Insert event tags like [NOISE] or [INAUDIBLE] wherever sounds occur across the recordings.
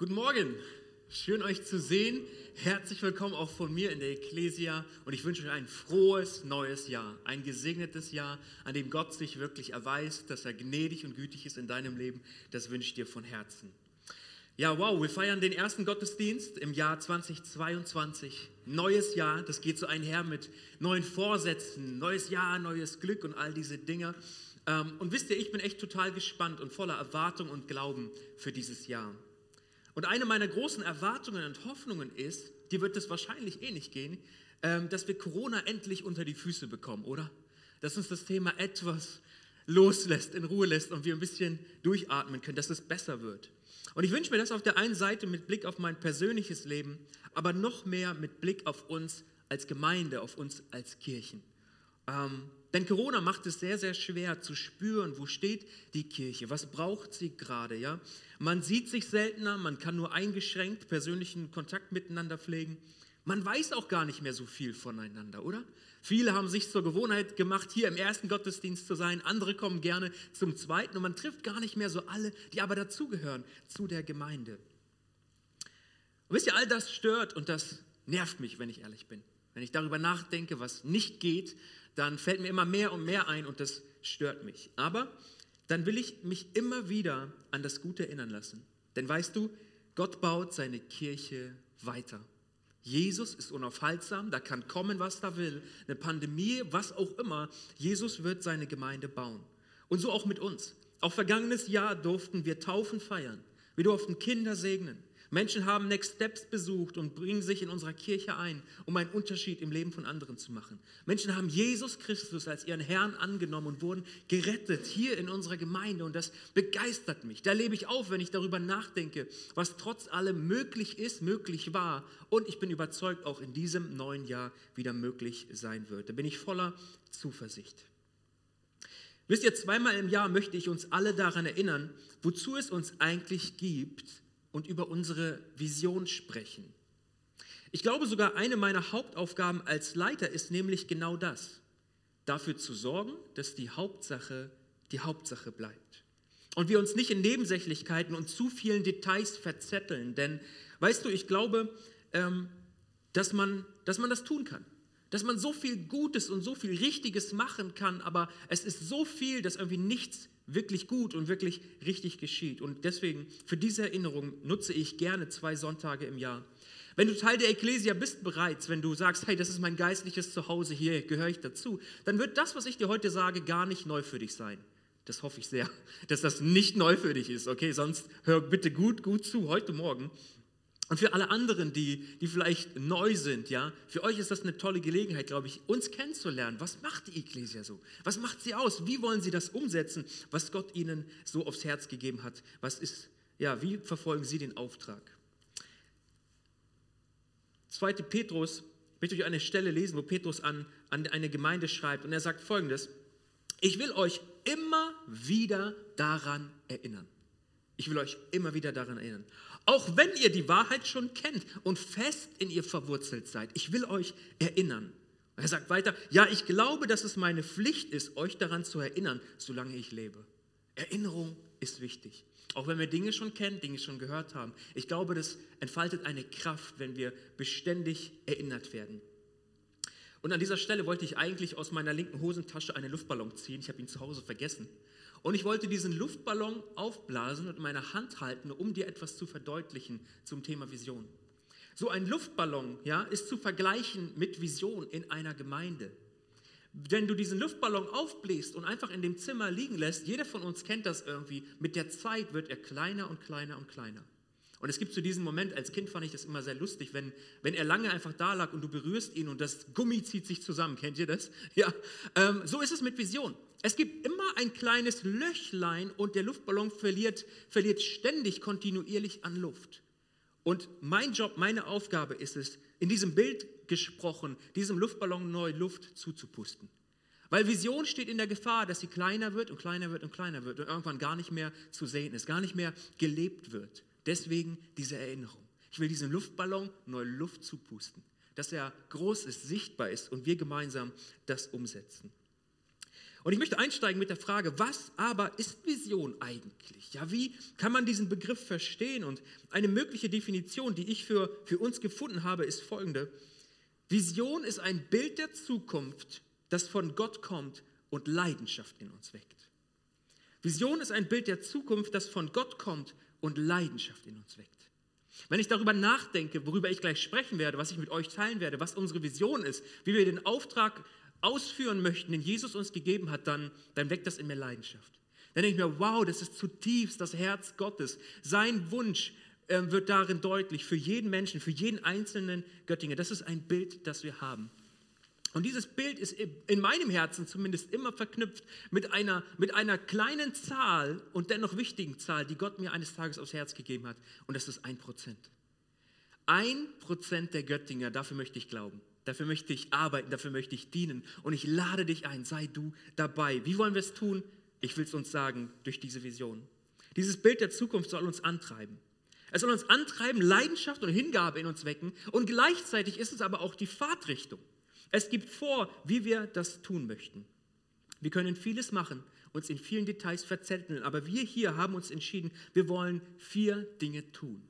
Guten Morgen, schön euch zu sehen. Herzlich willkommen auch von mir in der Ecclesia und ich wünsche euch ein frohes neues Jahr, ein gesegnetes Jahr, an dem Gott sich wirklich erweist, dass er gnädig und gütig ist in deinem Leben. Das wünsche ich dir von Herzen. Ja, wow, wir feiern den ersten Gottesdienst im Jahr 2022. Neues Jahr, das geht so einher mit neuen Vorsätzen, neues Jahr, neues Glück und all diese Dinge. Ähm, und wisst ihr, ich bin echt total gespannt und voller Erwartung und Glauben für dieses Jahr. Und eine meiner großen Erwartungen und Hoffnungen ist, dir wird es wahrscheinlich eh nicht gehen, ähm, dass wir Corona endlich unter die Füße bekommen, oder? Dass uns das Thema etwas loslässt, in Ruhe lässt und wir ein bisschen durchatmen können, dass es besser wird. Und ich wünsche mir das auf der einen Seite mit Blick auf mein persönliches Leben, aber noch mehr mit Blick auf uns als Gemeinde, auf uns als Kirchen. Ähm, denn Corona macht es sehr, sehr schwer zu spüren, wo steht die Kirche, was braucht sie gerade. Ja? Man sieht sich seltener, man kann nur eingeschränkt persönlichen Kontakt miteinander pflegen. Man weiß auch gar nicht mehr so viel voneinander, oder? Viele haben sich zur Gewohnheit gemacht, hier im ersten Gottesdienst zu sein. Andere kommen gerne zum zweiten und man trifft gar nicht mehr so alle, die aber dazugehören zu der Gemeinde. Und wisst ihr, all das stört und das nervt mich, wenn ich ehrlich bin. Wenn ich darüber nachdenke, was nicht geht, dann fällt mir immer mehr und mehr ein und das stört mich. Aber dann will ich mich immer wieder an das Gute erinnern lassen. Denn weißt du, Gott baut seine Kirche weiter. Jesus ist unaufhaltsam, da kann kommen, was da will, eine Pandemie, was auch immer. Jesus wird seine Gemeinde bauen. Und so auch mit uns. Auch vergangenes Jahr durften wir Taufen feiern. Wir durften Kinder segnen. Menschen haben Next Steps besucht und bringen sich in unserer Kirche ein, um einen Unterschied im Leben von anderen zu machen. Menschen haben Jesus Christus als ihren Herrn angenommen und wurden gerettet hier in unserer Gemeinde und das begeistert mich. Da lebe ich auf, wenn ich darüber nachdenke, was trotz allem möglich ist, möglich war und ich bin überzeugt, auch in diesem neuen Jahr wieder möglich sein wird. Da bin ich voller Zuversicht. Wisst ihr, zweimal im Jahr möchte ich uns alle daran erinnern, wozu es uns eigentlich gibt, und über unsere Vision sprechen. Ich glaube sogar, eine meiner Hauptaufgaben als Leiter ist nämlich genau das, dafür zu sorgen, dass die Hauptsache die Hauptsache bleibt. Und wir uns nicht in Nebensächlichkeiten und zu vielen Details verzetteln. Denn, weißt du, ich glaube, ähm, dass, man, dass man das tun kann. Dass man so viel Gutes und so viel Richtiges machen kann, aber es ist so viel, dass irgendwie nichts wirklich gut und wirklich richtig geschieht. Und deswegen, für diese Erinnerung nutze ich gerne zwei Sonntage im Jahr. Wenn du Teil der Ekklesia bist bereits, wenn du sagst, hey, das ist mein geistliches Zuhause, hier gehöre ich dazu, dann wird das, was ich dir heute sage, gar nicht neu für dich sein. Das hoffe ich sehr, [LAUGHS] dass das nicht neu für dich ist, okay? Sonst hör bitte gut, gut zu heute Morgen. Und für alle anderen, die, die vielleicht neu sind, ja, für euch ist das eine tolle Gelegenheit, glaube ich, uns kennenzulernen. Was macht die Ecclesia so? Was macht sie aus? Wie wollen sie das umsetzen, was Gott ihnen so aufs Herz gegeben hat? Was ist, ja, wie verfolgen sie den Auftrag? 2. Petrus, ich möchte euch eine Stelle lesen, wo Petrus an, an eine Gemeinde schreibt und er sagt folgendes: Ich will euch immer wieder daran erinnern. Ich will euch immer wieder daran erinnern. Auch wenn ihr die Wahrheit schon kennt und fest in ihr verwurzelt seid. Ich will euch erinnern. Er sagt weiter, ja, ich glaube, dass es meine Pflicht ist, euch daran zu erinnern, solange ich lebe. Erinnerung ist wichtig. Auch wenn wir Dinge schon kennen, Dinge schon gehört haben. Ich glaube, das entfaltet eine Kraft, wenn wir beständig erinnert werden. Und an dieser Stelle wollte ich eigentlich aus meiner linken Hosentasche einen Luftballon ziehen. Ich habe ihn zu Hause vergessen. Und ich wollte diesen Luftballon aufblasen und in meiner Hand halten, um dir etwas zu verdeutlichen zum Thema Vision. So ein Luftballon ja, ist zu vergleichen mit Vision in einer Gemeinde. Wenn du diesen Luftballon aufbläst und einfach in dem Zimmer liegen lässt, jeder von uns kennt das irgendwie, mit der Zeit wird er kleiner und kleiner und kleiner. Und es gibt zu so diesem Moment, als Kind fand ich das immer sehr lustig, wenn, wenn er lange einfach da lag und du berührst ihn und das Gummi zieht sich zusammen. Kennt ihr das? [LAUGHS] Ja, ähm, so ist es mit Vision. Es gibt immer ein kleines Löchlein und der Luftballon verliert, verliert ständig kontinuierlich an Luft. Und mein Job, meine Aufgabe ist es, in diesem Bild gesprochen, diesem Luftballon neu Luft zuzupusten. Weil Vision steht in der Gefahr, dass sie kleiner wird und kleiner wird und kleiner wird und irgendwann gar nicht mehr zu sehen ist, gar nicht mehr gelebt wird. Deswegen diese Erinnerung. Ich will diesem Luftballon neue Luft zupusten, dass er groß ist, sichtbar ist und wir gemeinsam das umsetzen. Und ich möchte einsteigen mit der Frage, was aber ist Vision eigentlich? Ja, wie kann man diesen Begriff verstehen? Und eine mögliche Definition, die ich für, für uns gefunden habe, ist folgende. Vision ist ein Bild der Zukunft, das von Gott kommt und Leidenschaft in uns weckt. Vision ist ein Bild der Zukunft, das von Gott kommt und Leidenschaft in uns weckt. Wenn ich darüber nachdenke, worüber ich gleich sprechen werde, was ich mit euch teilen werde, was unsere Vision ist, wie wir den Auftrag ausführen möchten, den Jesus uns gegeben hat, dann, dann weckt das in mir Leidenschaft. Dann denke ich mir, wow, das ist zutiefst das Herz Gottes. Sein Wunsch äh, wird darin deutlich für jeden Menschen, für jeden einzelnen Göttinger. Das ist ein Bild, das wir haben. Und dieses Bild ist in meinem Herzen zumindest immer verknüpft mit einer, mit einer kleinen Zahl und dennoch wichtigen Zahl, die Gott mir eines Tages aufs Herz gegeben hat. Und das ist ein Prozent. Ein Prozent der Göttinger, dafür möchte ich glauben. Dafür möchte ich arbeiten, dafür möchte ich dienen. Und ich lade dich ein, sei du dabei. Wie wollen wir es tun? Ich will es uns sagen, durch diese Vision. Dieses Bild der Zukunft soll uns antreiben. Es soll uns antreiben, Leidenschaft und Hingabe in uns wecken. Und gleichzeitig ist es aber auch die Fahrtrichtung. Es gibt vor, wie wir das tun möchten. Wir können vieles machen, uns in vielen Details verzetteln, aber wir hier haben uns entschieden, wir wollen vier Dinge tun.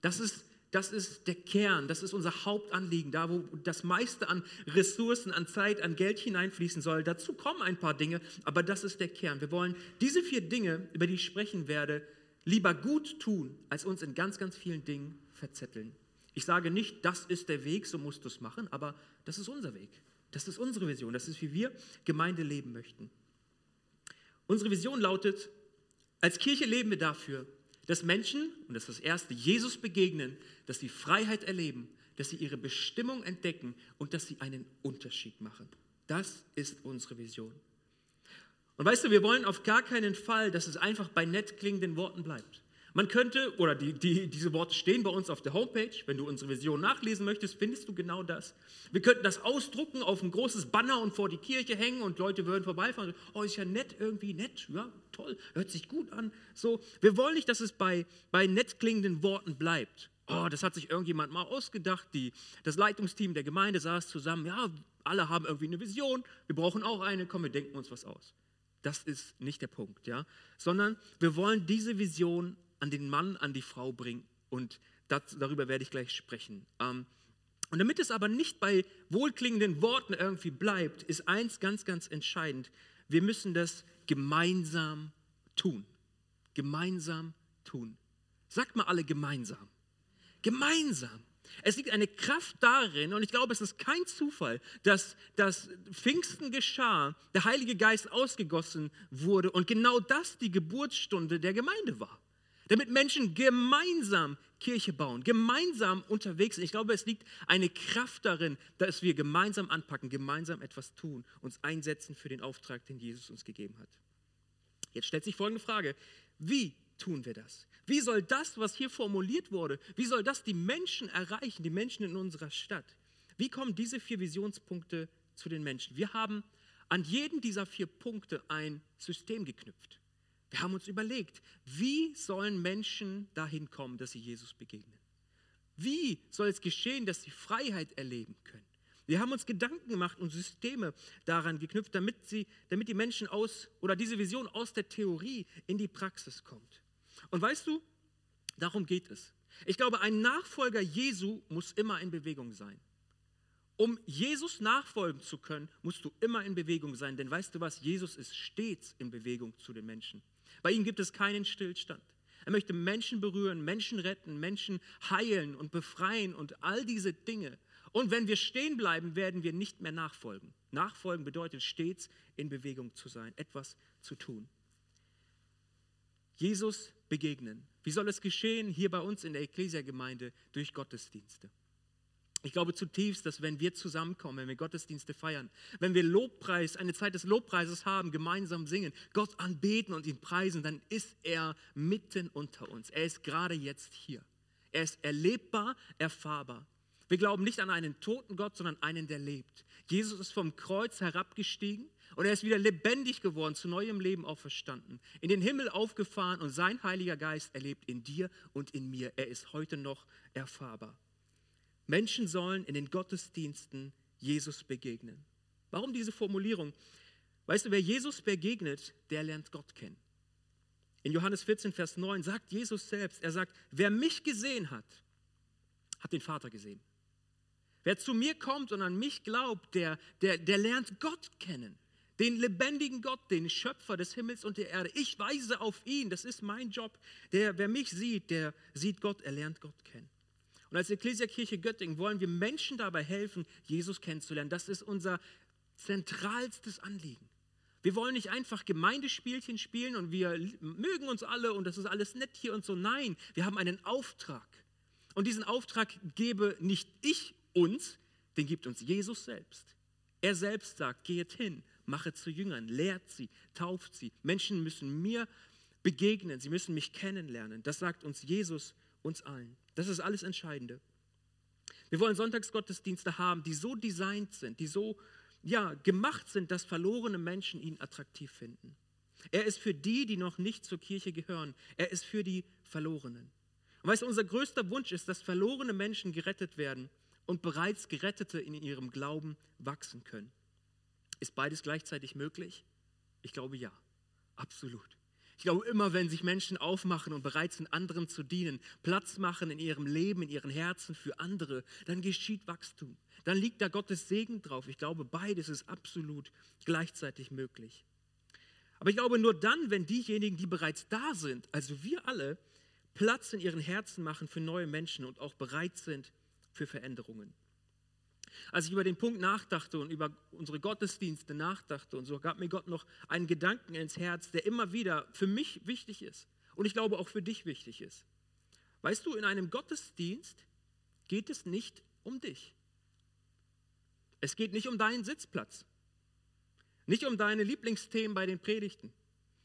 Das ist das ist der Kern, das ist unser Hauptanliegen, da wo das meiste an Ressourcen, an Zeit, an Geld hineinfließen soll. Dazu kommen ein paar Dinge, aber das ist der Kern. Wir wollen diese vier Dinge, über die ich sprechen werde, lieber gut tun, als uns in ganz, ganz vielen Dingen verzetteln. Ich sage nicht, das ist der Weg, so musst du es machen, aber das ist unser Weg. Das ist unsere Vision. Das ist, wie wir Gemeinde leben möchten. Unsere Vision lautet, als Kirche leben wir dafür, dass Menschen, und das ist das Erste, Jesus begegnen, dass sie Freiheit erleben, dass sie ihre Bestimmung entdecken und dass sie einen Unterschied machen. Das ist unsere Vision. Und weißt du, wir wollen auf gar keinen Fall, dass es einfach bei nett klingenden Worten bleibt. Man könnte, oder die, die, diese Worte stehen bei uns auf der Homepage, wenn du unsere Vision nachlesen möchtest, findest du genau das. Wir könnten das ausdrucken auf ein großes Banner und vor die Kirche hängen und Leute würden vorbeifahren. Oh, ist ja nett, irgendwie nett, ja, toll, hört sich gut an. So, wir wollen nicht, dass es bei, bei nett klingenden Worten bleibt. Oh, das hat sich irgendjemand mal ausgedacht. Die, das Leitungsteam der Gemeinde saß zusammen. Ja, alle haben irgendwie eine Vision. Wir brauchen auch eine. Komm, wir denken uns was aus. Das ist nicht der Punkt, ja. Sondern wir wollen diese Vision an den Mann, an die Frau bringen. Und das, darüber werde ich gleich sprechen. Ähm, und damit es aber nicht bei wohlklingenden Worten irgendwie bleibt, ist eins ganz, ganz entscheidend. Wir müssen das gemeinsam tun. Gemeinsam tun. Sagt mal alle gemeinsam. Gemeinsam. Es liegt eine Kraft darin, und ich glaube, es ist kein Zufall, dass das Pfingsten geschah, der Heilige Geist ausgegossen wurde und genau das die Geburtsstunde der Gemeinde war damit Menschen gemeinsam Kirche bauen, gemeinsam unterwegs sind. Ich glaube, es liegt eine Kraft darin, dass wir gemeinsam anpacken, gemeinsam etwas tun, uns einsetzen für den Auftrag, den Jesus uns gegeben hat. Jetzt stellt sich folgende Frage, wie tun wir das? Wie soll das, was hier formuliert wurde, wie soll das die Menschen erreichen, die Menschen in unserer Stadt? Wie kommen diese vier Visionspunkte zu den Menschen? Wir haben an jeden dieser vier Punkte ein System geknüpft. Wir haben uns überlegt, wie sollen Menschen dahin kommen, dass sie Jesus begegnen? Wie soll es geschehen, dass sie Freiheit erleben können? Wir haben uns Gedanken gemacht und Systeme daran geknüpft, damit, sie, damit die Menschen aus oder diese Vision aus der Theorie in die Praxis kommt. Und weißt du, darum geht es. Ich glaube, ein Nachfolger Jesu muss immer in Bewegung sein. Um Jesus nachfolgen zu können, musst du immer in Bewegung sein, denn weißt du was, Jesus ist stets in Bewegung zu den Menschen. Bei ihm gibt es keinen Stillstand. Er möchte Menschen berühren, Menschen retten, Menschen heilen und befreien und all diese Dinge. Und wenn wir stehen bleiben, werden wir nicht mehr nachfolgen. Nachfolgen bedeutet stets in Bewegung zu sein, etwas zu tun. Jesus begegnen. Wie soll es geschehen hier bei uns in der Ekklesiagemeinde durch Gottesdienste? Ich glaube zutiefst, dass wenn wir zusammenkommen, wenn wir Gottesdienste feiern, wenn wir Lobpreis, eine Zeit des Lobpreises haben, gemeinsam singen, Gott anbeten und ihn preisen, dann ist er mitten unter uns. Er ist gerade jetzt hier. Er ist erlebbar, erfahrbar. Wir glauben nicht an einen toten Gott, sondern einen, der lebt. Jesus ist vom Kreuz herabgestiegen und er ist wieder lebendig geworden, zu neuem Leben auferstanden, in den Himmel aufgefahren und sein Heiliger Geist erlebt in dir und in mir. Er ist heute noch erfahrbar. Menschen sollen in den Gottesdiensten Jesus begegnen. Warum diese Formulierung? Weißt du, wer Jesus begegnet, der lernt Gott kennen. In Johannes 14, Vers 9 sagt Jesus selbst, er sagt, wer mich gesehen hat, hat den Vater gesehen. Wer zu mir kommt und an mich glaubt, der, der, der lernt Gott kennen. Den lebendigen Gott, den Schöpfer des Himmels und der Erde. Ich weise auf ihn, das ist mein Job. Der, wer mich sieht, der sieht Gott, er lernt Gott kennen. Und als Ekklesiakirche Göttingen wollen wir Menschen dabei helfen, Jesus kennenzulernen. Das ist unser zentralstes Anliegen. Wir wollen nicht einfach Gemeindespielchen spielen und wir mögen uns alle und das ist alles nett hier und so. Nein, wir haben einen Auftrag. Und diesen Auftrag gebe nicht ich uns, den gibt uns Jesus selbst. Er selbst sagt, geht hin, mache zu Jüngern, lehrt sie, tauft sie. Menschen müssen mir begegnen, sie müssen mich kennenlernen. Das sagt uns Jesus uns allen. Das ist alles Entscheidende. Wir wollen Sonntagsgottesdienste haben, die so designt sind, die so ja, gemacht sind, dass verlorene Menschen ihn attraktiv finden. Er ist für die, die noch nicht zur Kirche gehören. Er ist für die Verlorenen. Und weißt du, unser größter Wunsch ist, dass verlorene Menschen gerettet werden und bereits Gerettete in ihrem Glauben wachsen können. Ist beides gleichzeitig möglich? Ich glaube ja, absolut. Ich glaube, immer wenn sich Menschen aufmachen und bereit sind, anderen zu dienen, Platz machen in ihrem Leben, in ihren Herzen für andere, dann geschieht Wachstum. Dann liegt da Gottes Segen drauf. Ich glaube, beides ist absolut gleichzeitig möglich. Aber ich glaube, nur dann, wenn diejenigen, die bereits da sind, also wir alle, Platz in ihren Herzen machen für neue Menschen und auch bereit sind für Veränderungen. Als ich über den Punkt nachdachte und über unsere Gottesdienste nachdachte und so gab mir Gott noch einen Gedanken ins Herz, der immer wieder für mich wichtig ist und ich glaube auch für dich wichtig ist. Weißt du, in einem Gottesdienst geht es nicht um dich. Es geht nicht um deinen Sitzplatz. Nicht um deine Lieblingsthemen bei den Predigten.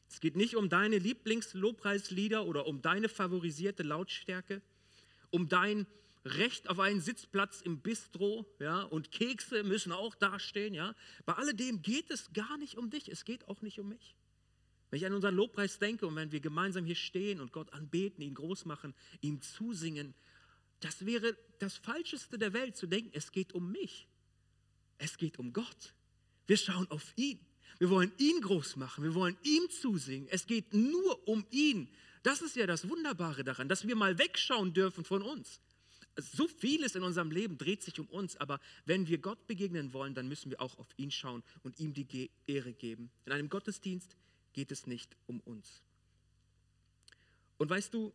Es geht nicht um deine Lieblingslobpreislieder oder um deine favorisierte Lautstärke, um dein Recht auf einen Sitzplatz im Bistro, ja, und Kekse müssen auch dastehen, ja. Bei alledem geht es gar nicht um dich, es geht auch nicht um mich. Wenn ich an unseren Lobpreis denke und wenn wir gemeinsam hier stehen und Gott anbeten, ihn groß machen, ihm zusingen, das wäre das Falscheste der Welt zu denken, es geht um mich. Es geht um Gott. Wir schauen auf ihn. Wir wollen ihn groß machen. Wir wollen ihm zusingen. Es geht nur um ihn. Das ist ja das Wunderbare daran, dass wir mal wegschauen dürfen von uns so vieles in unserem Leben dreht sich um uns, aber wenn wir Gott begegnen wollen, dann müssen wir auch auf ihn schauen und ihm die Ehre geben. In einem Gottesdienst geht es nicht um uns. Und weißt du,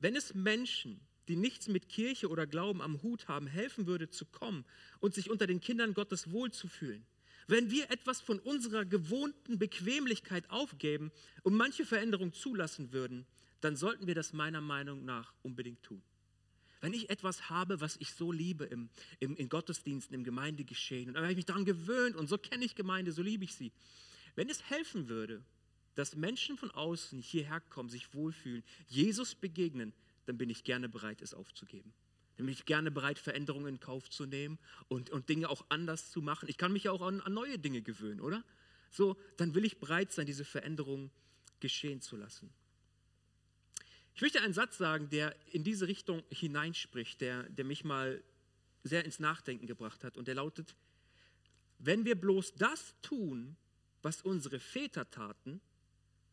wenn es Menschen, die nichts mit Kirche oder Glauben am Hut haben, helfen würde zu kommen und sich unter den Kindern Gottes wohlzufühlen, wenn wir etwas von unserer gewohnten Bequemlichkeit aufgeben und manche Veränderung zulassen würden, dann sollten wir das meiner Meinung nach unbedingt tun. Wenn ich etwas habe, was ich so liebe im, im, in Gottesdiensten, im Gemeindegeschehen, und dann habe ich mich daran gewöhnt und so kenne ich Gemeinde, so liebe ich sie. Wenn es helfen würde, dass Menschen von außen hierher kommen, sich wohlfühlen, Jesus begegnen, dann bin ich gerne bereit, es aufzugeben. Dann bin ich gerne bereit, Veränderungen in Kauf zu nehmen und, und Dinge auch anders zu machen. Ich kann mich ja auch an, an neue Dinge gewöhnen, oder? So, dann will ich bereit sein, diese Veränderungen geschehen zu lassen. Ich möchte einen Satz sagen, der in diese Richtung hineinspricht, der, der mich mal sehr ins Nachdenken gebracht hat. Und der lautet, wenn wir bloß das tun, was unsere Väter taten,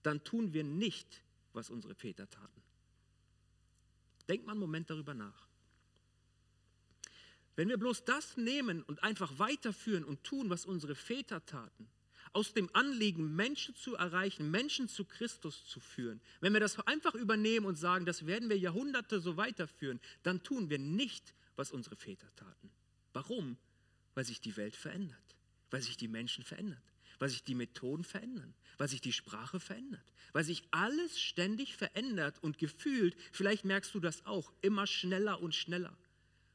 dann tun wir nicht, was unsere Väter taten. Denkt mal einen Moment darüber nach. Wenn wir bloß das nehmen und einfach weiterführen und tun, was unsere Väter taten, aus dem Anliegen, Menschen zu erreichen, Menschen zu Christus zu führen, wenn wir das einfach übernehmen und sagen, das werden wir Jahrhunderte so weiterführen, dann tun wir nicht, was unsere Väter taten. Warum? Weil sich die Welt verändert, weil sich die Menschen verändern, weil sich die Methoden verändern, weil sich die Sprache verändert, weil sich alles ständig verändert und gefühlt, vielleicht merkst du das auch, immer schneller und schneller.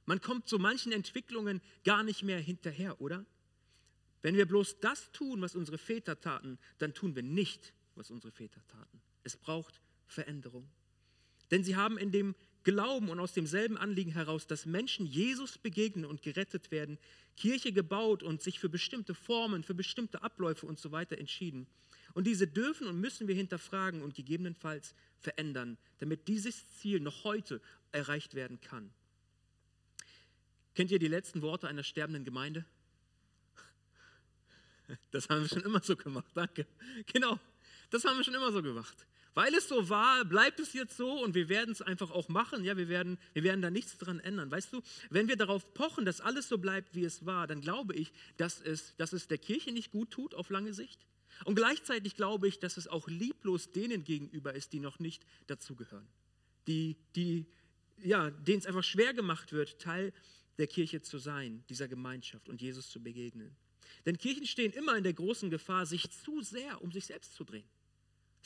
Man kommt zu manchen Entwicklungen gar nicht mehr hinterher, oder? Wenn wir bloß das tun, was unsere Väter taten, dann tun wir nicht, was unsere Väter taten. Es braucht Veränderung. Denn sie haben in dem Glauben und aus demselben Anliegen heraus, dass Menschen Jesus begegnen und gerettet werden, Kirche gebaut und sich für bestimmte Formen, für bestimmte Abläufe und so weiter entschieden. Und diese dürfen und müssen wir hinterfragen und gegebenenfalls verändern, damit dieses Ziel noch heute erreicht werden kann. Kennt ihr die letzten Worte einer sterbenden Gemeinde? [LAUGHS] Das haben wir schon immer so gemacht, danke. Genau, das haben wir schon immer so gemacht. Weil es so war, bleibt es jetzt so und wir werden es einfach auch machen. Ja, wir werden, wir werden da nichts dran ändern. Weißt du, wenn wir darauf pochen, dass alles so bleibt, wie es war, dann glaube ich, dass es, dass es der Kirche nicht gut tut auf lange Sicht. Und gleichzeitig glaube ich, dass es auch lieblos denen gegenüber ist, die noch nicht dazugehören. Die, die, ja, denen es einfach schwer gemacht wird, Teil der Kirche zu sein, dieser Gemeinschaft und Jesus zu begegnen. Denn Kirchen stehen immer in der großen Gefahr, sich zu sehr um sich selbst zu drehen.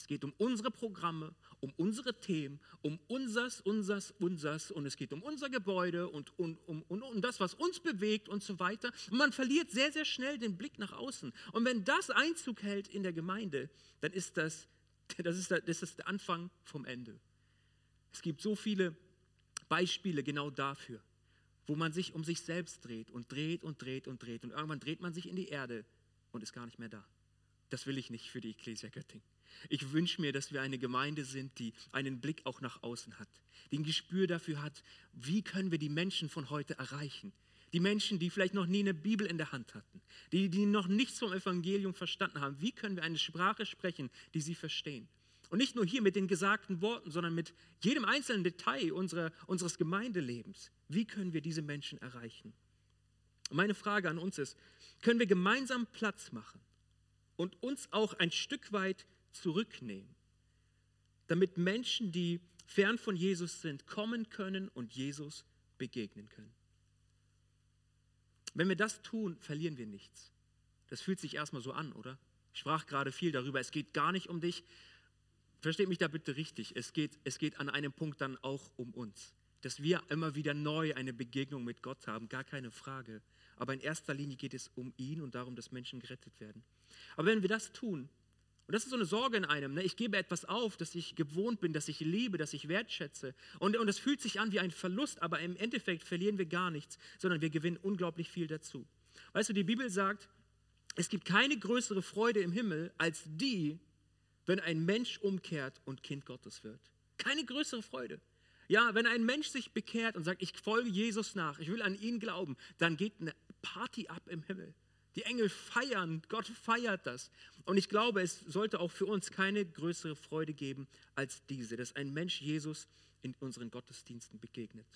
Es geht um unsere Programme, um unsere Themen, um unsers, unsers, unsers und es geht um unser Gebäude und um, um, um, um das, was uns bewegt und so weiter. Und man verliert sehr, sehr schnell den Blick nach außen. Und wenn das Einzug hält in der Gemeinde, dann ist das, [LAUGHS] das, ist, das ist der Anfang vom Ende. Es gibt so viele Beispiele genau dafür, wo man sich um sich selbst dreht und dreht und dreht und dreht und irgendwann dreht man sich in die Erde und ist gar nicht mehr da. Das will ich nicht für die Ecclesia Göttingen. Ich wünsche mir, dass wir eine Gemeinde sind, die einen Blick auch nach außen hat, die ein Gespür dafür hat, wie können wir die Menschen von heute erreichen. Die Menschen, die vielleicht noch nie eine Bibel in der Hand hatten, die, die noch nichts vom Evangelium verstanden haben, wie können wir eine Sprache sprechen, die sie verstehen. Und nicht nur hier mit den gesagten Worten, sondern mit jedem einzelnen Detail unserer, unseres Gemeindelebens. Wie können wir diese Menschen erreichen? Und meine Frage an uns ist, können wir gemeinsam Platz machen und uns auch ein Stück weit zurücknehmen, damit Menschen, die fern von Jesus sind, kommen können und Jesus begegnen können. Wenn wir das tun, verlieren wir nichts. Das fühlt sich erstmal so an, oder? Ich sprach gerade viel darüber. Es geht gar nicht um dich. Versteht mich da bitte richtig. Es geht, es geht an einem Punkt dann auch um uns. Dass wir immer wieder neu eine Begegnung mit Gott haben, gar keine Frage. Aber in erster Linie geht es um ihn und darum, dass Menschen gerettet werden. Aber wenn wir das tun, und das ist so eine Sorge in einem. Ne? Ich gebe etwas auf, das ich gewohnt bin, das ich liebe, das ich wertschätze. Und, und das fühlt sich an wie ein Verlust, aber im Endeffekt verlieren wir gar nichts, sondern wir gewinnen unglaublich viel dazu. Weißt du, die Bibel sagt, es gibt keine größere Freude im Himmel als die, wenn ein Mensch umkehrt und Kind Gottes wird. Keine größere Freude. Ja, wenn ein Mensch sich bekehrt und sagt, ich folge Jesus nach, ich will an ihn glauben, dann geht eine Party ab im Himmel. Die Engel feiern, Gott feiert das. Und ich glaube, es sollte auch für uns keine größere Freude geben als diese, dass ein Mensch Jesus in unseren Gottesdiensten begegnet.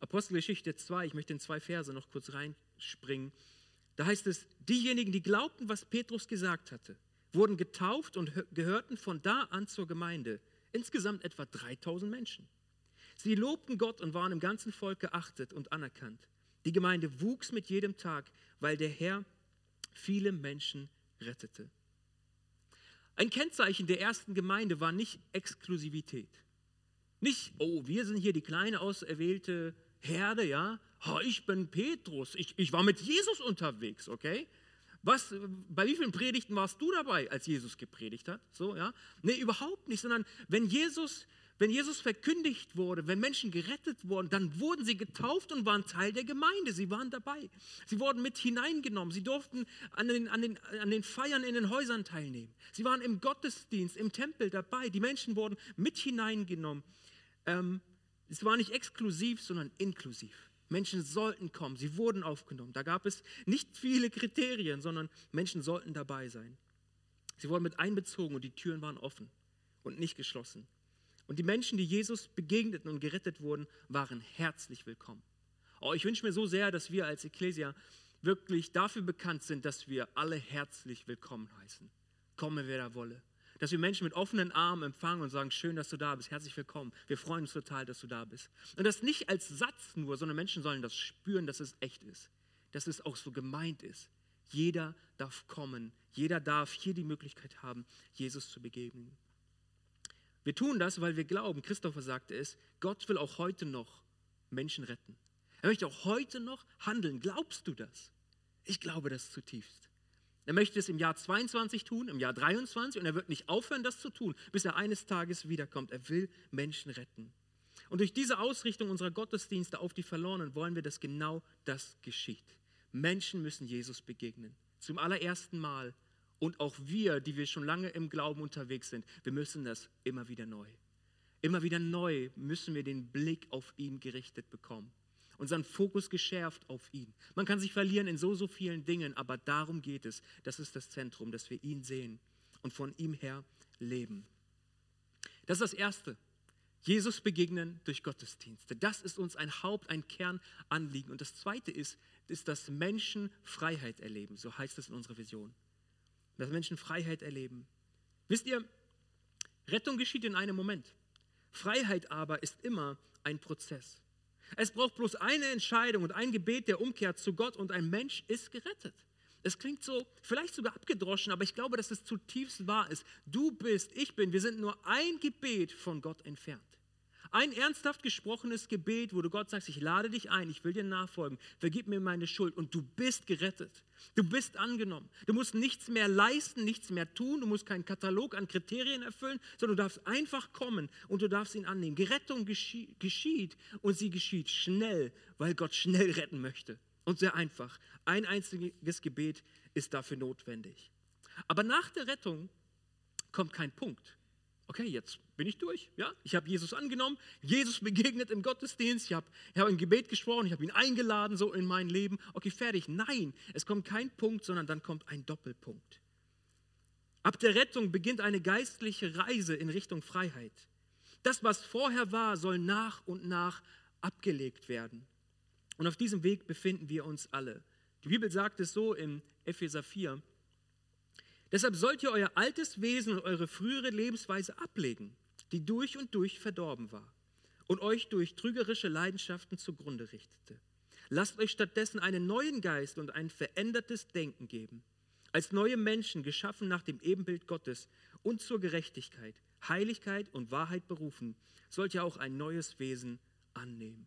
Apostelgeschichte 2, ich möchte in zwei Verse noch kurz reinspringen. Da heißt es, diejenigen, die glaubten, was Petrus gesagt hatte, wurden getauft und gehörten von da an zur Gemeinde. Insgesamt etwa 3000 Menschen. Sie lobten Gott und waren im ganzen Volk geachtet und anerkannt. Die Gemeinde wuchs mit jedem Tag, weil der Herr viele Menschen rettete. Ein Kennzeichen der ersten Gemeinde war nicht Exklusivität. Nicht, oh, wir sind hier die kleine auserwählte Herde, ja. Oh, ich bin Petrus, ich, ich war mit Jesus unterwegs, okay? Was, bei wie vielen Predigten warst du dabei, als Jesus gepredigt hat? So, ja? Nee, überhaupt nicht, sondern wenn Jesus wenn Jesus verkündigt wurde, wenn Menschen gerettet wurden, dann wurden sie getauft und waren Teil der Gemeinde. Sie waren dabei. Sie wurden mit hineingenommen. Sie durften an den, an den, an den Feiern in den Häusern teilnehmen. Sie waren im Gottesdienst, im Tempel dabei. Die Menschen wurden mit hineingenommen. Ähm, es war nicht exklusiv, sondern inklusiv. Menschen sollten kommen, sie wurden aufgenommen. Da gab es nicht viele Kriterien, sondern Menschen sollten dabei sein. Sie wurden mit einbezogen und die Türen waren offen und nicht geschlossen. Und die Menschen, die Jesus begegneten und gerettet wurden, waren herzlich willkommen. Oh, ich wünsche mir so sehr, dass wir als Ecclesia wirklich dafür bekannt sind, dass wir alle herzlich willkommen heißen. Komme, wer da wolle. Dass wir Menschen mit offenen Armen empfangen und sagen, schön, dass du da bist, herzlich willkommen. Wir freuen uns total, dass du da bist. Und das nicht als Satz nur, sondern Menschen sollen das spüren, dass es echt ist. Dass es auch so gemeint ist. Jeder darf kommen. Jeder darf hier die Möglichkeit haben, Jesus zu begegnen. Wir tun das, weil wir glauben, Christopher sagte es, Gott will auch heute noch Menschen retten. Er möchte auch heute noch handeln. Glaubst du das? Ich glaube das zutiefst. Er möchte es im Jahr 22 tun, im Jahr 23 und er wird nicht aufhören, das zu tun, bis er eines Tages wiederkommt. Er will Menschen retten. Und durch diese Ausrichtung unserer Gottesdienste auf die Verlorenen wollen wir, dass genau das geschieht. Menschen müssen Jesus begegnen. Zum allerersten Mal und auch wir, die wir schon lange im Glauben unterwegs sind, wir müssen das immer wieder neu. Immer wieder neu müssen wir den Blick auf ihn gerichtet bekommen. Unseren Fokus geschärft auf ihn. Man kann sich verlieren in so, so vielen Dingen, aber darum geht es. Das ist das Zentrum, dass wir ihn sehen und von ihm her leben. Das ist das Erste. Jesus begegnen durch Gottesdienste. Das ist uns ein Haupt, ein Kernanliegen. Und das Zweite ist, ist, dass Menschen Freiheit erleben. So heißt es in unserer Vision. Dass Menschen Freiheit erleben. Wisst ihr, Rettung geschieht in einem Moment. Freiheit aber ist immer ein Prozess. Es braucht bloß eine Entscheidung und ein Gebet der Umkehr zu Gott und ein Mensch ist gerettet. Es klingt so, vielleicht sogar abgedroschen, aber ich glaube, dass es zutiefst wahr ist. Du bist, ich bin, wir sind nur ein Gebet von Gott entfernt. Ein ernsthaft gesprochenes Gebet, wo du Gott sagst, ich lade dich ein, ich will dir nachfolgen, vergib mir meine Schuld und du bist gerettet. Du bist angenommen. Du musst nichts mehr leisten, nichts mehr tun, du musst keinen Katalog an Kriterien erfüllen, sondern du darfst einfach kommen und du darfst ihn annehmen. Gerettung geschieht und sie geschieht schnell, weil Gott schnell retten möchte. Und sehr einfach. Ein einziges Gebet ist dafür notwendig. Aber nach der Rettung kommt kein Punkt okay, jetzt bin ich durch. Ja? Ich habe Jesus angenommen, Jesus begegnet im Gottesdienst, ich habe hab ein Gebet gesprochen, ich habe ihn eingeladen so in mein Leben. Okay, fertig. Nein, es kommt kein Punkt, sondern dann kommt ein Doppelpunkt. Ab der Rettung beginnt eine geistliche Reise in Richtung Freiheit. Das, was vorher war, soll nach und nach abgelegt werden. Und auf diesem Weg befinden wir uns alle. Die Bibel sagt es so in Epheser 4, Deshalb sollt ihr euer altes Wesen und eure frühere Lebensweise ablegen, die durch und durch verdorben war und euch durch trügerische Leidenschaften zugrunde richtete. Lasst euch stattdessen einen neuen Geist und ein verändertes Denken geben. Als neue Menschen, geschaffen nach dem Ebenbild Gottes und zur Gerechtigkeit, Heiligkeit und Wahrheit berufen, sollt ihr auch ein neues Wesen annehmen.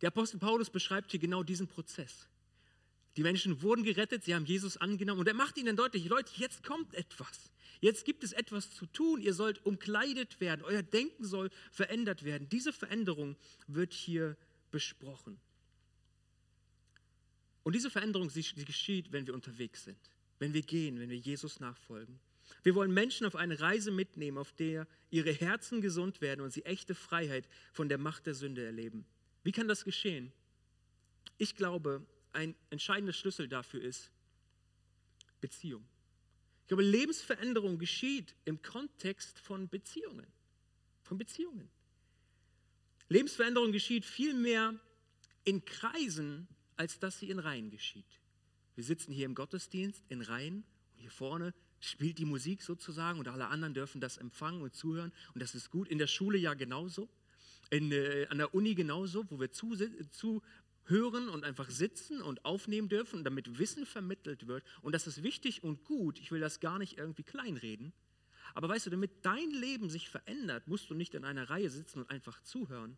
Der Apostel Paulus beschreibt hier genau diesen Prozess. Die Menschen wurden gerettet, sie haben Jesus angenommen und er macht ihnen deutlich, Leute, jetzt kommt etwas. Jetzt gibt es etwas zu tun. Ihr sollt umkleidet werden. Euer Denken soll verändert werden. Diese Veränderung wird hier besprochen. Und diese Veränderung sie, sie geschieht, wenn wir unterwegs sind, wenn wir gehen, wenn wir Jesus nachfolgen. Wir wollen Menschen auf eine Reise mitnehmen, auf der ihre Herzen gesund werden und sie echte Freiheit von der Macht der Sünde erleben. Wie kann das geschehen? Ich glaube, ein entscheidender Schlüssel dafür ist Beziehung. Ich glaube, Lebensveränderung geschieht im Kontext von Beziehungen. Von Beziehungen. Lebensveränderung geschieht vielmehr in Kreisen, als dass sie in Reihen geschieht. Wir sitzen hier im Gottesdienst in Reihen und hier vorne spielt die Musik sozusagen und alle anderen dürfen das empfangen und zuhören und das ist gut. In der Schule ja genauso, in, äh, an der Uni genauso, wo wir zu, zu, hören und einfach sitzen und aufnehmen dürfen, damit Wissen vermittelt wird. Und das ist wichtig und gut. Ich will das gar nicht irgendwie kleinreden. Aber weißt du, damit dein Leben sich verändert, musst du nicht in einer Reihe sitzen und einfach zuhören.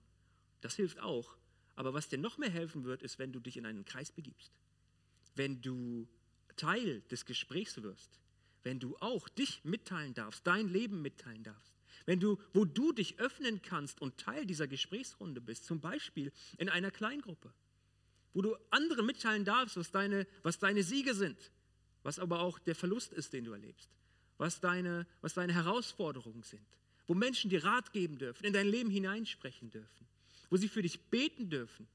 Das hilft auch. Aber was dir noch mehr helfen wird, ist, wenn du dich in einen Kreis begibst. Wenn du Teil des Gesprächs wirst. Wenn du auch dich mitteilen darfst, dein Leben mitteilen darfst. Wenn du, wo du dich öffnen kannst und Teil dieser Gesprächsrunde bist, zum Beispiel in einer Kleingruppe wo du anderen mitteilen darfst, was deine, was deine Siege sind, was aber auch der Verlust ist, den du erlebst, was deine, was deine Herausforderungen sind, wo Menschen dir Rat geben dürfen, in dein Leben hineinsprechen dürfen, wo sie für dich beten dürfen,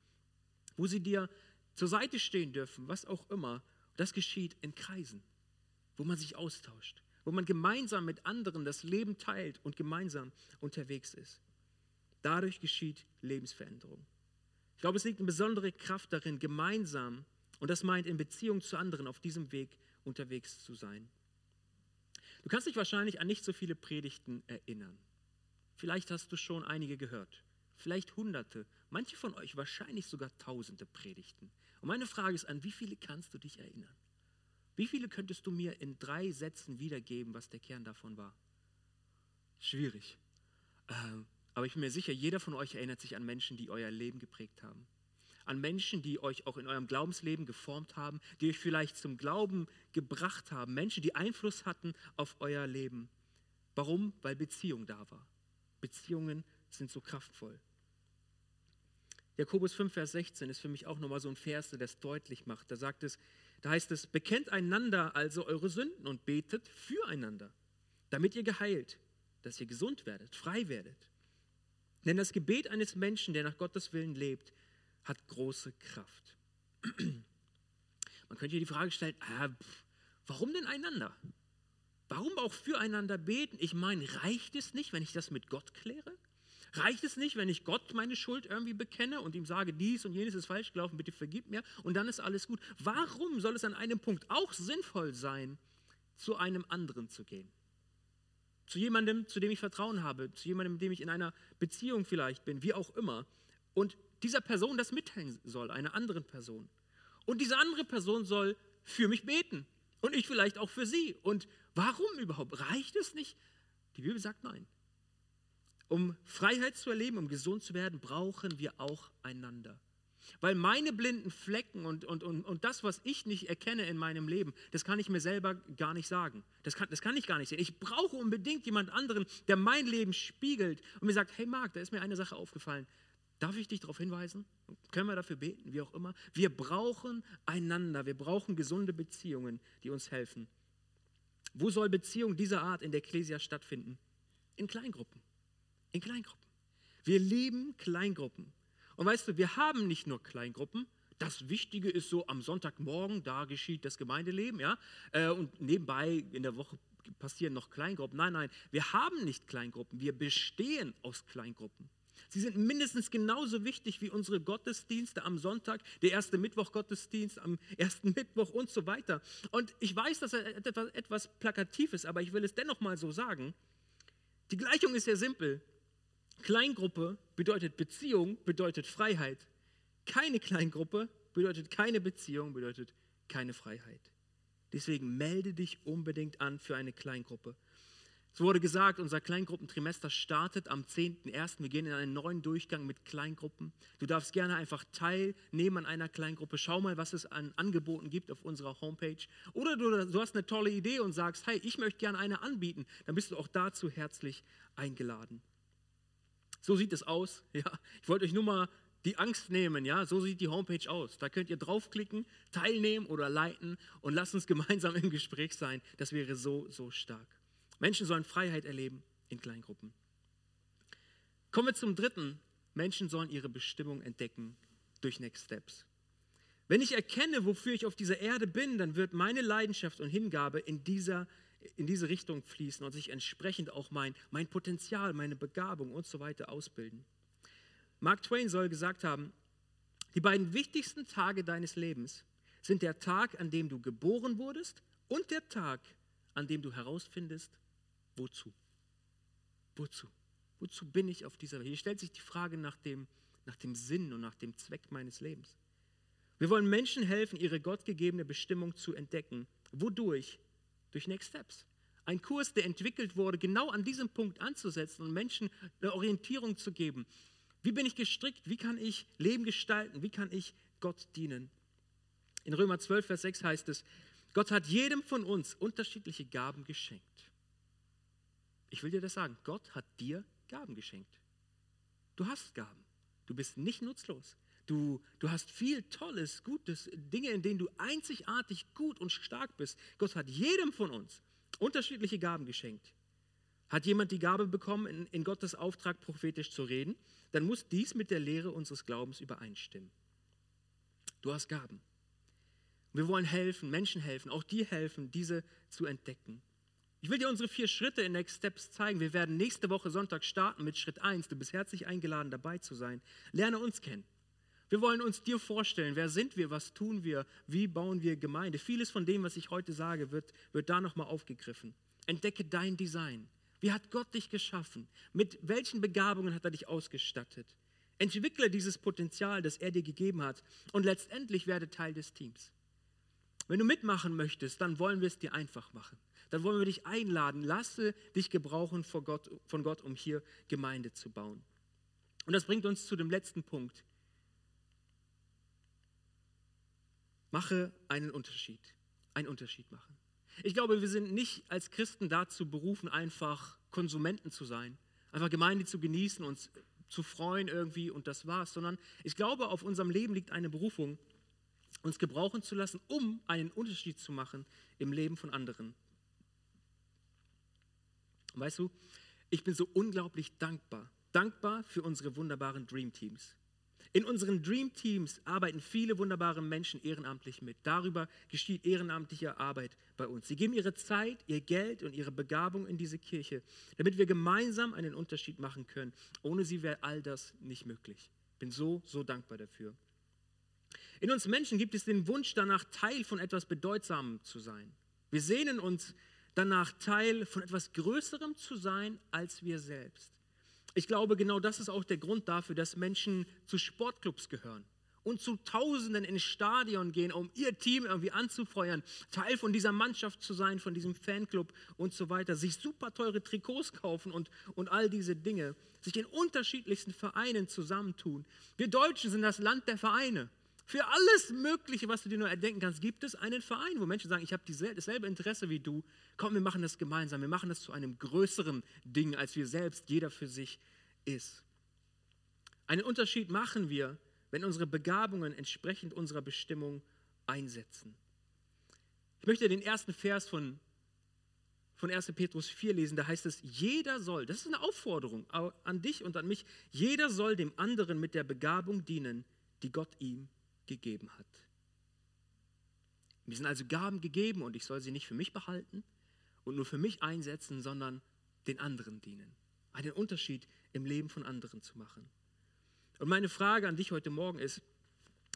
wo sie dir zur Seite stehen dürfen, was auch immer. Das geschieht in Kreisen, wo man sich austauscht, wo man gemeinsam mit anderen das Leben teilt und gemeinsam unterwegs ist. Dadurch geschieht Lebensveränderung. Ich glaube, es liegt eine besondere Kraft darin, gemeinsam, und das meint in Beziehung zu anderen, auf diesem Weg unterwegs zu sein. Du kannst dich wahrscheinlich an nicht so viele Predigten erinnern. Vielleicht hast du schon einige gehört, vielleicht hunderte, manche von euch wahrscheinlich sogar tausende Predigten. Und meine Frage ist, an wie viele kannst du dich erinnern? Wie viele könntest du mir in drei Sätzen wiedergeben, was der Kern davon war? Schwierig. Ähm, aber ich bin mir sicher, jeder von euch erinnert sich an Menschen, die euer Leben geprägt haben. An Menschen, die euch auch in eurem Glaubensleben geformt haben, die euch vielleicht zum Glauben gebracht haben. Menschen, die Einfluss hatten auf euer Leben. Warum? Weil Beziehung da war. Beziehungen sind so kraftvoll. Jakobus 5, Vers 16 ist für mich auch nochmal so ein Vers, der das deutlich macht. Da sagt es, da heißt es, bekennt einander also eure Sünden und betet füreinander, damit ihr geheilt, dass ihr gesund werdet, frei werdet. Denn das Gebet eines Menschen, der nach Gottes Willen lebt, hat große Kraft. Man könnte die Frage stellen, äh, warum denn einander? Warum auch füreinander beten? Ich meine, reicht es nicht, wenn ich das mit Gott kläre? Reicht es nicht, wenn ich Gott meine Schuld irgendwie bekenne und ihm sage, dies und jenes ist falsch gelaufen, bitte vergib mir und dann ist alles gut? Warum soll es an einem Punkt auch sinnvoll sein, zu einem anderen zu gehen? Zu jemandem, zu dem ich Vertrauen habe, zu jemandem, mit dem ich in einer Beziehung vielleicht bin, wie auch immer. Und dieser Person das mitteilen soll, einer anderen Person. Und diese andere Person soll für mich beten. Und ich vielleicht auch für sie. Und warum überhaupt? Reicht es nicht? Die Bibel sagt nein. Um Freiheit zu erleben, um gesund zu werden, brauchen wir auch einander. Weil meine blinden Flecken und, und, und, und das, was ich nicht erkenne in meinem Leben, das kann ich mir selber gar nicht sagen. Das kann, das kann ich gar nicht sehen. Ich brauche unbedingt jemand anderen, der mein Leben spiegelt und mir sagt, hey Marc, da ist mir eine Sache aufgefallen. Darf ich dich darauf hinweisen? Können wir dafür beten, wie auch immer? Wir brauchen einander. Wir brauchen gesunde Beziehungen, die uns helfen. Wo soll Beziehung dieser Art in der Ecclesia stattfinden? In Kleingruppen in Kleingruppen. Wir lieben Kleingruppen. Und weißt du, wir haben nicht nur Kleingruppen. Das Wichtige ist so am Sonntagmorgen, da geschieht das Gemeindeleben, ja. Äh, und nebenbei in der Woche passieren noch Kleingruppen. Nein, nein, wir haben nicht Kleingruppen. Wir bestehen aus Kleingruppen. Sie sind mindestens genauso wichtig wie unsere Gottesdienste am Sonntag, der erste Mittwoch-Gottesdienst am ersten [LAUGHS] Mittwoch und so weiter. Und ich weiß, dass er etwas plakativ ist, aber ich will es dennoch mal so sagen. Die Gleichung ist sehr simpel. Kleingruppe bedeutet Beziehung, bedeutet Freiheit. Keine Kleingruppe bedeutet keine Beziehung, bedeutet keine Freiheit. Deswegen melde dich unbedingt an für eine Kleingruppe. Es wurde gesagt, unser Kleingruppentrimester startet am 10.01. Wir gehen in einen neuen Durchgang mit Kleingruppen. Du darfst gerne einfach teilnehmen an einer Kleingruppe. Schau mal, was es an Angeboten gibt auf unserer Homepage. Oder du, du hast eine tolle Idee und sagst, hey, ich möchte gerne eine anbieten. Dann bist du auch dazu herzlich eingeladen. So sieht es aus. [LAUGHS] Ja. Ich wollte euch nur mal die Angst nehmen. Ja. So sieht die Homepage aus. Da könnt ihr draufklicken, teilnehmen oder leiten und lasst uns gemeinsam im Gespräch sein. Das wäre so, so stark. Menschen sollen Freiheit erleben in Kleingruppen. Kommen wir zum dritten. Menschen sollen ihre Bestimmung entdecken durch Next Steps. Wenn ich erkenne, wofür ich auf dieser Erde bin, dann wird meine Leidenschaft und Hingabe in dieser in diese Richtung fließen und sich entsprechend auch mein, mein Potenzial, meine Begabung und so weiter ausbilden. Mark Twain soll gesagt haben, die beiden wichtigsten Tage deines Lebens sind der Tag, an dem du geboren wurdest und der Tag, an dem du herausfindest, wozu. Wozu? Wozu bin ich auf dieser Welt? Hier stellt sich die Frage nach dem, nach dem Sinn und nach dem Zweck meines Lebens. Wir wollen Menschen helfen, ihre gottgegebene Bestimmung zu entdecken. Wodurch? Durch Next Steps. Ein Kurs, der entwickelt wurde, genau an diesem Punkt anzusetzen und Menschen eine Orientierung zu geben. Wie bin ich gestrickt? Wie kann ich Leben gestalten? Wie kann ich Gott dienen? In Römer 12, Vers 6 heißt es, Gott hat jedem von uns unterschiedliche Gaben geschenkt. Ich will dir das sagen, Gott hat dir Gaben geschenkt. Du hast Gaben. Du bist nicht nutzlos. Du, du hast viel Tolles, Gutes, Dinge, in denen du einzigartig gut und stark bist. Gott hat jedem von uns unterschiedliche Gaben geschenkt. Hat jemand die Gabe bekommen, in, in Gottes Auftrag prophetisch zu reden, dann muss dies mit der Lehre unseres Glaubens übereinstimmen. Du hast Gaben. Wir wollen helfen, Menschen helfen, auch dir helfen, diese zu entdecken. Ich will dir unsere vier Schritte in Next Steps zeigen. Wir werden nächste Woche Sonntag starten mit Schritt 1. Du bist herzlich eingeladen, dabei zu sein. Lerne uns kennen. Wir wollen uns dir vorstellen, wer sind wir, was tun wir, wie bauen wir Gemeinde. Vieles von dem, was ich heute sage, wird, wird da nochmal aufgegriffen. Entdecke dein Design. Wie hat Gott dich geschaffen? Mit welchen Begabungen hat er dich ausgestattet? Entwickle dieses Potenzial, das er dir gegeben hat und letztendlich werde Teil des Teams. Wenn du mitmachen möchtest, dann wollen wir es dir einfach machen. Dann wollen wir dich einladen. Lasse dich gebrauchen von Gott, von Gott, um hier Gemeinde zu bauen. Und das bringt uns zu dem letzten Punkt. Mache einen Unterschied. Einen Unterschied machen. Ich glaube, wir sind nicht als Christen dazu berufen, einfach Konsumenten zu sein, einfach Gemeinde zu genießen, uns zu freuen irgendwie und das war's, sondern ich glaube, auf unserem Leben liegt eine Berufung, uns gebrauchen zu lassen, um einen Unterschied zu machen im Leben von anderen. Weißt du, ich bin so unglaublich dankbar, dankbar für unsere wunderbaren Dream Teams. In unseren Dream Teams arbeiten viele wunderbare Menschen ehrenamtlich mit. Darüber geschieht ehrenamtliche Arbeit bei uns. Sie geben ihre Zeit, ihr Geld und ihre Begabung in diese Kirche, damit wir gemeinsam einen Unterschied machen können. Ohne sie wäre all das nicht möglich. Bin so, so dankbar dafür. In uns Menschen gibt es den Wunsch danach, Teil von etwas Bedeutsamem zu sein. Wir sehnen uns danach, Teil von etwas Größerem zu sein als wir selbst. Ich glaube, genau das ist auch der Grund dafür, dass Menschen zu Sportclubs gehören und zu Tausenden ins Stadion gehen, um ihr Team irgendwie anzufeuern, Teil von dieser Mannschaft zu sein, von diesem Fanclub und so weiter, sich super teure Trikots kaufen und, und all diese Dinge, sich in unterschiedlichsten Vereinen zusammentun. Wir Deutschen sind das Land der Vereine. Für alles Mögliche, was du dir nur erdenken kannst, gibt es einen Verein, wo Menschen sagen, ich habe dasselbe Interesse wie du. Komm, wir machen das gemeinsam. Wir machen das zu einem größeren Ding, als wir selbst, jeder für sich ist. Einen Unterschied machen wir, wenn unsere Begabungen entsprechend unserer Bestimmung einsetzen. Ich möchte den ersten Vers von, von 1. Petrus 4 lesen. Da heißt es, jeder soll, das ist eine Aufforderung an dich und an mich, jeder soll dem anderen mit der Begabung dienen, die Gott ihm gegeben hat. Mir sind also Gaben gegeben und ich soll sie nicht für mich behalten und nur für mich einsetzen, sondern den anderen dienen. Einen Unterschied im Leben von anderen zu machen. Und meine Frage an dich heute Morgen ist,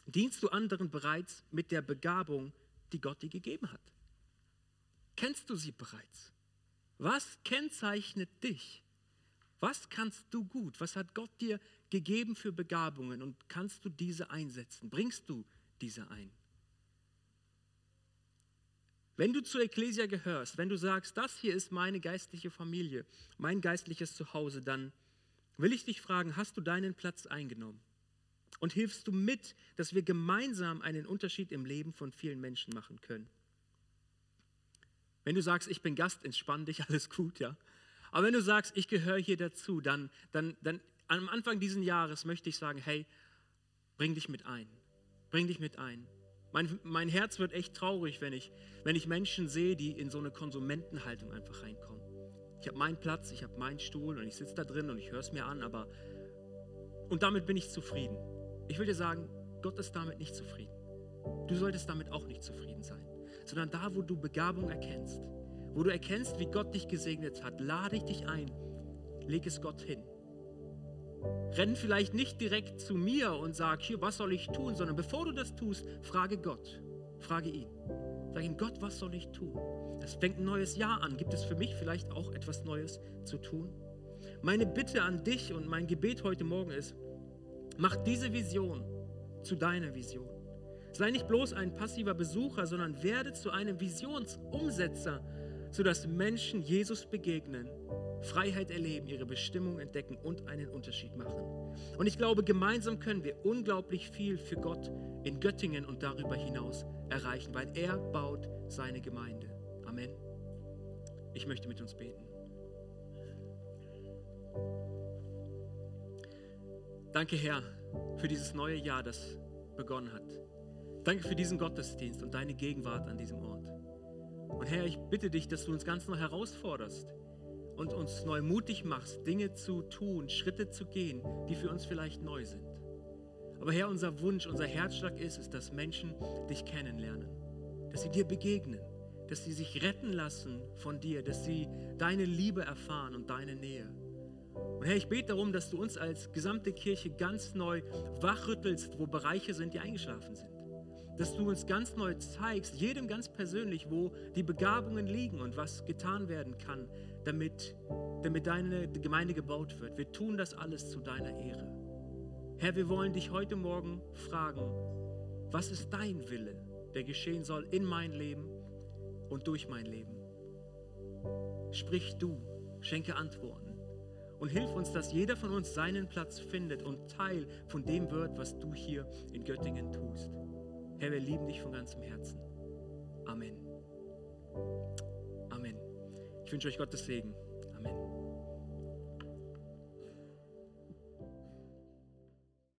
dienst du anderen bereits mit der Begabung, die Gott dir gegeben hat? Kennst du sie bereits? Was kennzeichnet dich? Was kannst du gut? Was hat Gott dir gegeben für Begabungen und kannst du diese einsetzen? Bringst du diese ein? Wenn du zur Ekklesia gehörst, wenn du sagst, das hier ist meine geistliche Familie, mein geistliches Zuhause, dann will ich dich fragen, hast du deinen Platz eingenommen? Und hilfst du mit, dass wir gemeinsam einen Unterschied im Leben von vielen Menschen machen können? Wenn du sagst, ich bin Gast, entspann dich, [LAUGHS] alles gut, ja. Aber wenn du sagst, ich gehöre hier dazu, dann, dann, dann am Anfang dieses Jahres möchte ich sagen, hey, bring dich mit ein. Bring dich mit ein. Mein, mein Herz wird echt traurig, wenn ich, wenn ich Menschen sehe, die in so eine Konsumentenhaltung einfach reinkommen. Ich habe meinen Platz, ich habe meinen Stuhl und ich sitze da drin und ich höre es mir an, aber und damit bin ich zufrieden. Ich will dir sagen, Gott ist damit nicht zufrieden. Du solltest damit auch nicht zufrieden sein, sondern da, wo du Begabung erkennst, wo du erkennst, wie Gott dich gesegnet hat, lade ich dich ein, leg es Gott hin. Renn vielleicht nicht direkt zu mir und sag, hier, was soll ich tun, sondern bevor du das tust, frage Gott, frage ihn. Sag ihm, Gott, was soll ich tun? Es fängt ein neues Jahr an. Gibt es für mich vielleicht auch etwas Neues zu tun? Meine Bitte an dich und mein Gebet heute Morgen ist, mach diese Vision zu deiner Vision. Sei nicht bloß ein passiver Besucher, sondern werde zu einem Visionsumsetzer, sodass Menschen Jesus begegnen Freiheit erleben, ihre Bestimmung entdecken und einen Unterschied machen. Und ich glaube, gemeinsam können wir unglaublich viel für Gott in Göttingen und darüber hinaus erreichen, weil er baut seine Gemeinde. Amen. Ich möchte mit uns beten. Danke, Herr, für dieses neue Jahr, das begonnen hat. Danke für diesen Gottesdienst und deine Gegenwart an diesem Ort. Und Herr, ich bitte dich, dass du uns ganz neu herausforderst und uns neu mutig machst, Dinge zu tun, Schritte zu gehen, die für uns vielleicht neu sind. Aber Herr, unser Wunsch, unser Herzschlag ist es, dass Menschen dich kennenlernen, dass sie dir begegnen, dass sie sich retten lassen von dir, dass sie deine Liebe erfahren und deine Nähe. Und Herr, ich bete darum, dass du uns als gesamte Kirche ganz neu wachrüttelst, wo Bereiche sind, die eingeschlafen sind dass du uns ganz neu zeigst, jedem ganz persönlich, wo die Begabungen liegen und was getan werden kann, damit, damit deine Gemeinde gebaut wird. Wir tun das alles zu deiner Ehre. Herr, wir wollen dich heute Morgen fragen, was ist dein Wille, der geschehen soll in mein Leben und durch mein Leben? Sprich du, schenke Antworten und hilf uns, dass jeder von uns seinen Platz findet und Teil von dem wird, was du hier in Göttingen tust. Herr, wir lieben dich von ganzem Herzen. Amen. Amen. Ich wünsche euch Gottes Segen.